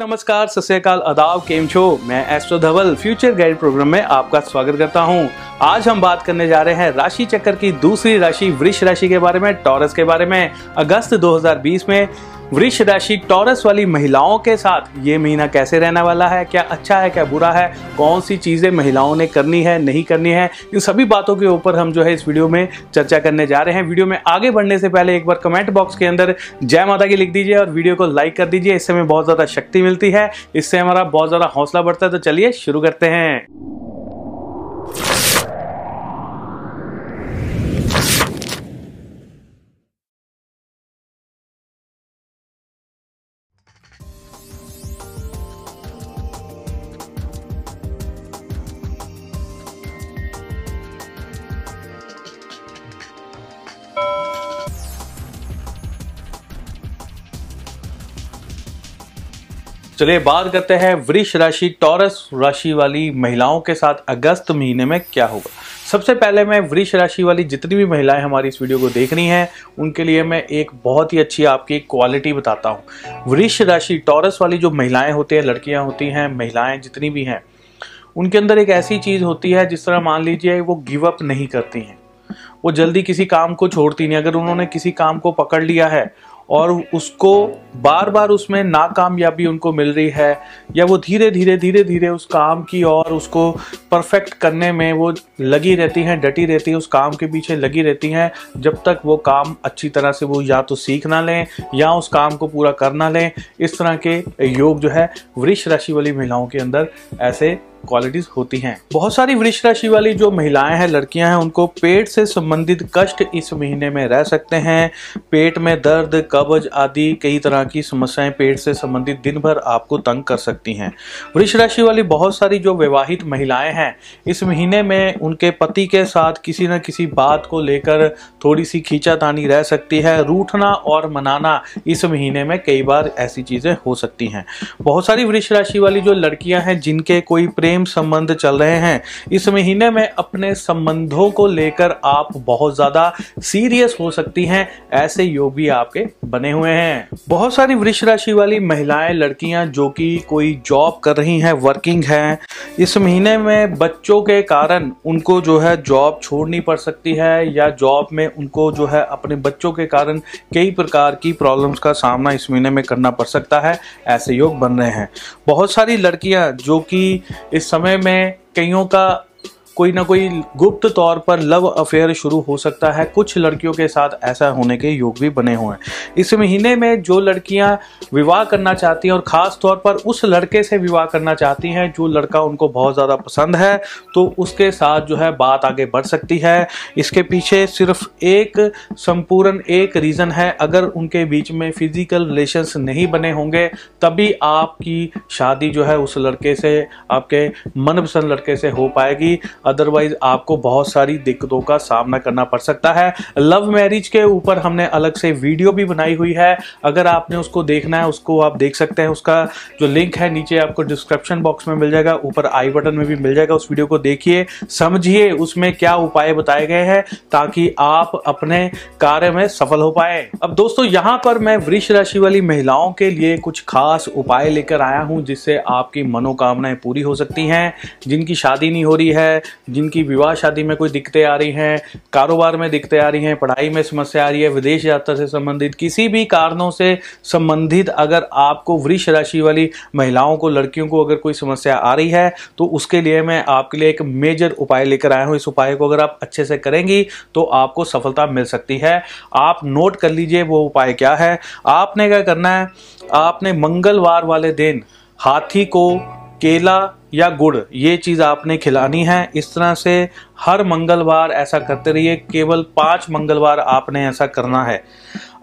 नमस्कार सत्याकाल अदाव केम छो? मैं astro Dhaval future guide programme में आपका स्वागत करता हूँ। आज हम बात करने जा रहे हैं राशि चक्कर की दूसरी राशि वृक्ष राशि के बारे में टॉरस के बारे में। अगस्त 2020 में वृक्ष राशि टॉरस वाली महिलाओं के साथ ये महीना कैसे रहने वाला है? क्या अच्छा है, क्या बुरा है? कौन सी चीज़ें महिलाओं ने करनी है, नहीं करनी है? इन सभी बातों के ऊपर हम जो है इस वीडियो में चर्चा करने जा रहे हैं। वीडियो में आगे बढ़ने से पहले एक बार कमेंट बॉक्स के अंदर जय माता की लिख दीजिए और वीडियो को लाइक कर दीजिए। इससे हमें बहुत ज़्यादा शक्ति मिलती है। इससे हमारा बहुत ज़्यादा हौसला बढ़ता है। तो चलिए शुरू करते हैं। चलिए बात करते हैं वृक्ष राशि, टॉरस राशि वाली महिलाओं के साथ अगस्त महीने में क्या होगा। सबसे पहले मैं वृक्ष राशि वाली जितनी भी महिलाएँ हमारी इस वीडियो को देख रही हैं, उनके लिए मैं एक बहुत ही अच्छी आपकी क्वालिटी बताता हूँ। वृक्ष राशि, टॉरस वाली जो महिलाएँ होती हैं, लड़कियाँ होती हैं, महिलाएँ जितनी भी हैं, उनके अंदर एक ऐसी चीज़ होती है जिस तरह मान लीजिए वो गिव अप नहीं करती हैं। वो जल्दी किसी काम को छोड़ती नहीं अगर उन्होंने किसी काम को पकड़ लिया है और उसको बार बार उसमें नाकामयाबी उनको मिल रही है, या वो धीरे धीरे धीरे धीरे उस काम की और उसको परफेक्ट करने में वो लगी रहती हैं, डटी रहती है, उस काम के पीछे लगी रहती हैं, जब तक वो काम अच्छी तरह से वो या तो सीख ना लें, या उस काम को पूरा कर ना लें, इस तरह के योग जो है वृक्ष राशि वाली महिलाओं के अंदर ऐसे क्वालिटीज होती हैं। बहुत सारी वृक्ष राशि वाली जो महिलाएँ हैं, लड़कियाँ हैं, उनको पेट से संबंधित कष्ट इस महीने में रह सकते हैं। पेट में दर्द, कब्ज आदि कई तरह की समस्याएँ पेट से संबंधित दिन भर आपको तंग कर सकती हैं। वृक्ष राशि वाली बहुत सारी जो विवाहित महिलाएँ हैं, इस महीने में उनके पति के साथ किसी न किसी बात को लेकर थोड़ी सी खींचातानी रह सकती है। रूठना और मनाना इस महीने में कई बार ऐसी चीज़ें हो सकती हैं। बहुत सारी वृक्ष राशि वाली जो लड़कियाँ हैं, जिनके कोई प्रेम प्रेम संबंध चल रहे हैं। इस महीने में अपने संबंधों को लेकर आप बहुत ज़्यादा सीरियस हो सकती हैं, ऐसे योग भी आपके बने हुए हैं। बहुत सारी वृक्ष राशि वाली महिलाएँ, लड़कियाँ जो कि कोई जॉब कर रही हैं वर्किंग हैं, इस महीने में बच्चों के कारण उनको जो है जॉब छोड़नी पड़ सकती है या जॉब में उनको जो है अपने बच्चों के कारण कई प्रकार की प्रॉब्लम्स का सामना इस महीने में करना पड़ सकता है, ऐसे योग बन रहे हैं। बहुत सारी लड़कियाँ जो कि इस समय में कईयों का कोई ना कोई गुप्त तौर पर लव अफेयर शुरू हो सकता है। कुछ लड़कियों के साथ ऐसा होने के योग भी बने हुए हैं। इस महीने में जो लड़कियाँ विवाह करना चाहती हैं और ख़ास तौर पर उस लड़के से विवाह करना चाहती हैं, जो लड़का उनको बहुत ज़्यादा पसंद है तो उसके साथ जो है बात आगे बढ़ सकती है। इसके पीछे सिर्फ़ एक संपूर्ण एक रीज़न है। अगर उनके बीच में फ़िज़िकल रिलेशंस नहीं बने होंगे, तभी आपकी शादी जो है उस लड़के से, आपके मनपसंद लड़के से हो पाएगी। अदरवाइज़ आपको बहुत सारी दिक्कतों का सामना करना पड़ सकता है। लव मैरिज के ऊपर हमने अलग से वीडियो भी बनाई हुई है। अगर आपने उसको देखना है, उसको आप देख सकते हैं। उसका जो लिंक है, नीचे आपको डिस्क्रिप्शन बॉक्स में मिल जाएगा। ऊपर आई बटन में भी मिल जाएगा उस वीडियो को देखिए। समझिए उसमें क्या उपाय बताए गए हैं ताकि आप अपने कार्य में सफल हो पाए। अब दोस्तों, यहाँ पर मैं वृक्ष राशि वाली महिलाओं के लिए कुछ खास उपाय लेकर आया हूँ, जिससे आपकी मनोकामनाएँ पूरी हो सकती हैं। जिनकी शादी नहीं हो रही है जिनकी विवाह शादी में कोई दिक्कतें आ रही हैं, कारोबार में दिक्कतें आ रही हैं, पढ़ाई में समस्या आ रही है, विदेश यात्रा से संबंधित किसी भी कारणों से संबंधित अगर आपको वृक्ष राशि वाली महिलाओं को, लड़कियों को अगर कोई समस्या आ रही है तो उसके लिए मैं आपके लिए एक मेजर उपाय लेकर आया हूँ। इस उपाय को अगर आप अच्छे से करेंगी तो आपको सफलता मिल सकती है। आप नोट कर लीजिए वो उपाय क्या है। आपने क्या करना है? आपने मंगलवार वाले दिन हाथी को केला या गुड़, ये चीज़ आपने खिलानी है। इस तरह से हर मंगलवार ऐसा करते रहिए, केवल पाँच मंगलवार आपने ऐसा करना है।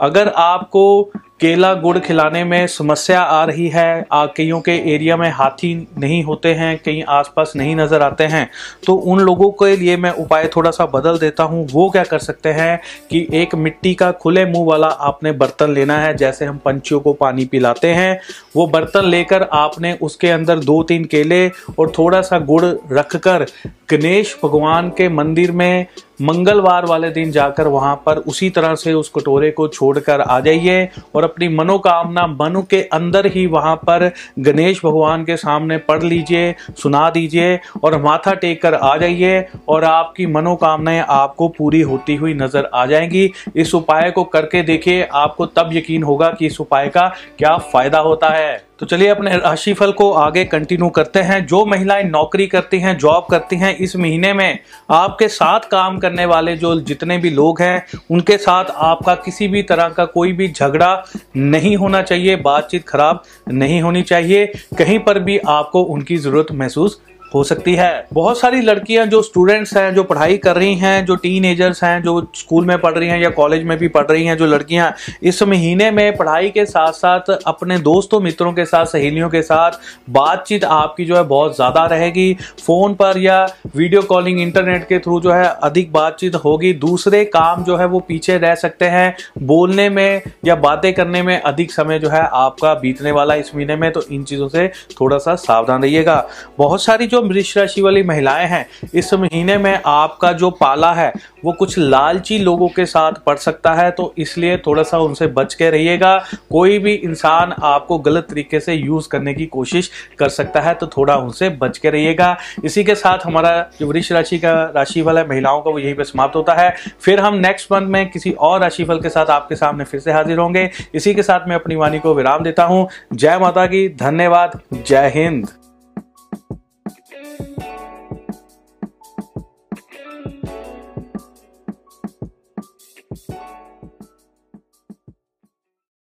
अगर आपको केला गुड़ खिलाने में समस्या आ रही है कईयों के एरिया में हाथी नहीं होते हैं, कहीं आसपास नहीं नज़र आते हैं तो उन लोगों के लिए मैं उपाय थोड़ा सा बदल देता हूँ। वो क्या कर सकते हैं कि एक मिट्टी का खुले मुँह वाला आपने बर्तन लेना है, जैसे हम पंछियों को पानी पिलाते हैं। वो बर्तन लेकर आपने उसके अंदर दो तीन केले और थोड़ा सा गुड़ रखकर गणेश भगवान के मंदिर में मंगलवार वाले दिन जाकर वहाँ पर उसी तरह से उस कटोरे को छोड़कर आ जाइए और अपनी मनोकामना मनु के अंदर ही वहाँ पर गणेश भगवान के सामने पढ़ लीजिए, सुना दीजिए और माथा टेक कर आ जाइए और आपकी मनोकामनाएँ आपको पूरी होती हुई नज़र आ जाएँगी। इस उपाय को करके देखिए, आपको तब यकीन होगा कि इस उपाय का क्या फ़ायदा होता है। तो चलिए अपने राशिफल को आगे कंटिन्यू करते हैं। जो महिलाएँ नौकरी करती हैं जॉब करती हैं इस महीने में आपके साथ काम करने वाले जो जितने भी लोग हैं, उनके साथ आपका किसी भी तरह का कोई भी झगड़ा नहीं होना चाहिए, बातचीत खराब नहीं होनी चाहिए। कहीं पर भी आपको उनकी ज़रूरत महसूस हो सकती है। बहुत सारी लड़कियाँ जो स्टूडेंट्स हैं, जो पढ़ाई कर रही हैं, जो टीन हैं, जो स्कूल में पढ़ रही हैं या कॉलेज में भी पढ़ रही हैं, जो लड़कियाँ इस महीने में पढ़ाई के साथ साथ अपने दोस्तों, मित्रों के साथ, सहेलियों के साथ बातचीत आपकी जो है बहुत ज़्यादा रहेगी। फ़ोन पर या वीडियो कॉलिंग इंटरनेट के थ्रू जो है अधिक बातचीत होगी। दूसरे काम जो है वो पीछे रह सकते हैं। बोलने में या बातें करने में अधिक समय जो है आपका बीतने वाला इस महीने में तो इन चीज़ों से थोड़ा सा सावधान रहिएगा। बहुत सारी जो वृक्ष राशि वाली महिलाएँ हैं। इस महीने में आपका जो पाला है, वो कुछ लालची लोगों के साथ पड़ सकता है तो इसलिए थोड़ा सा उनसे बच के रहिएगा। कोई भी इंसान आपको गलत तरीके से यूज़ करने की कोशिश कर सकता है तो थोड़ा उनसे बच के रहिएगा। इसी के साथ हमारा जो वृक्ष राशि का, राशि वाला महिलाओं का, वो यही पे समाप्त होता है। फिर हम नेक्स्ट मंथ में किसी और राशिफल के साथ आपके सामने फिर से हाजिर होंगे। इसी के साथ मैं अपनी वाणी को विराम देता हूँ। जय माता की धन्यवाद, जय हिंद।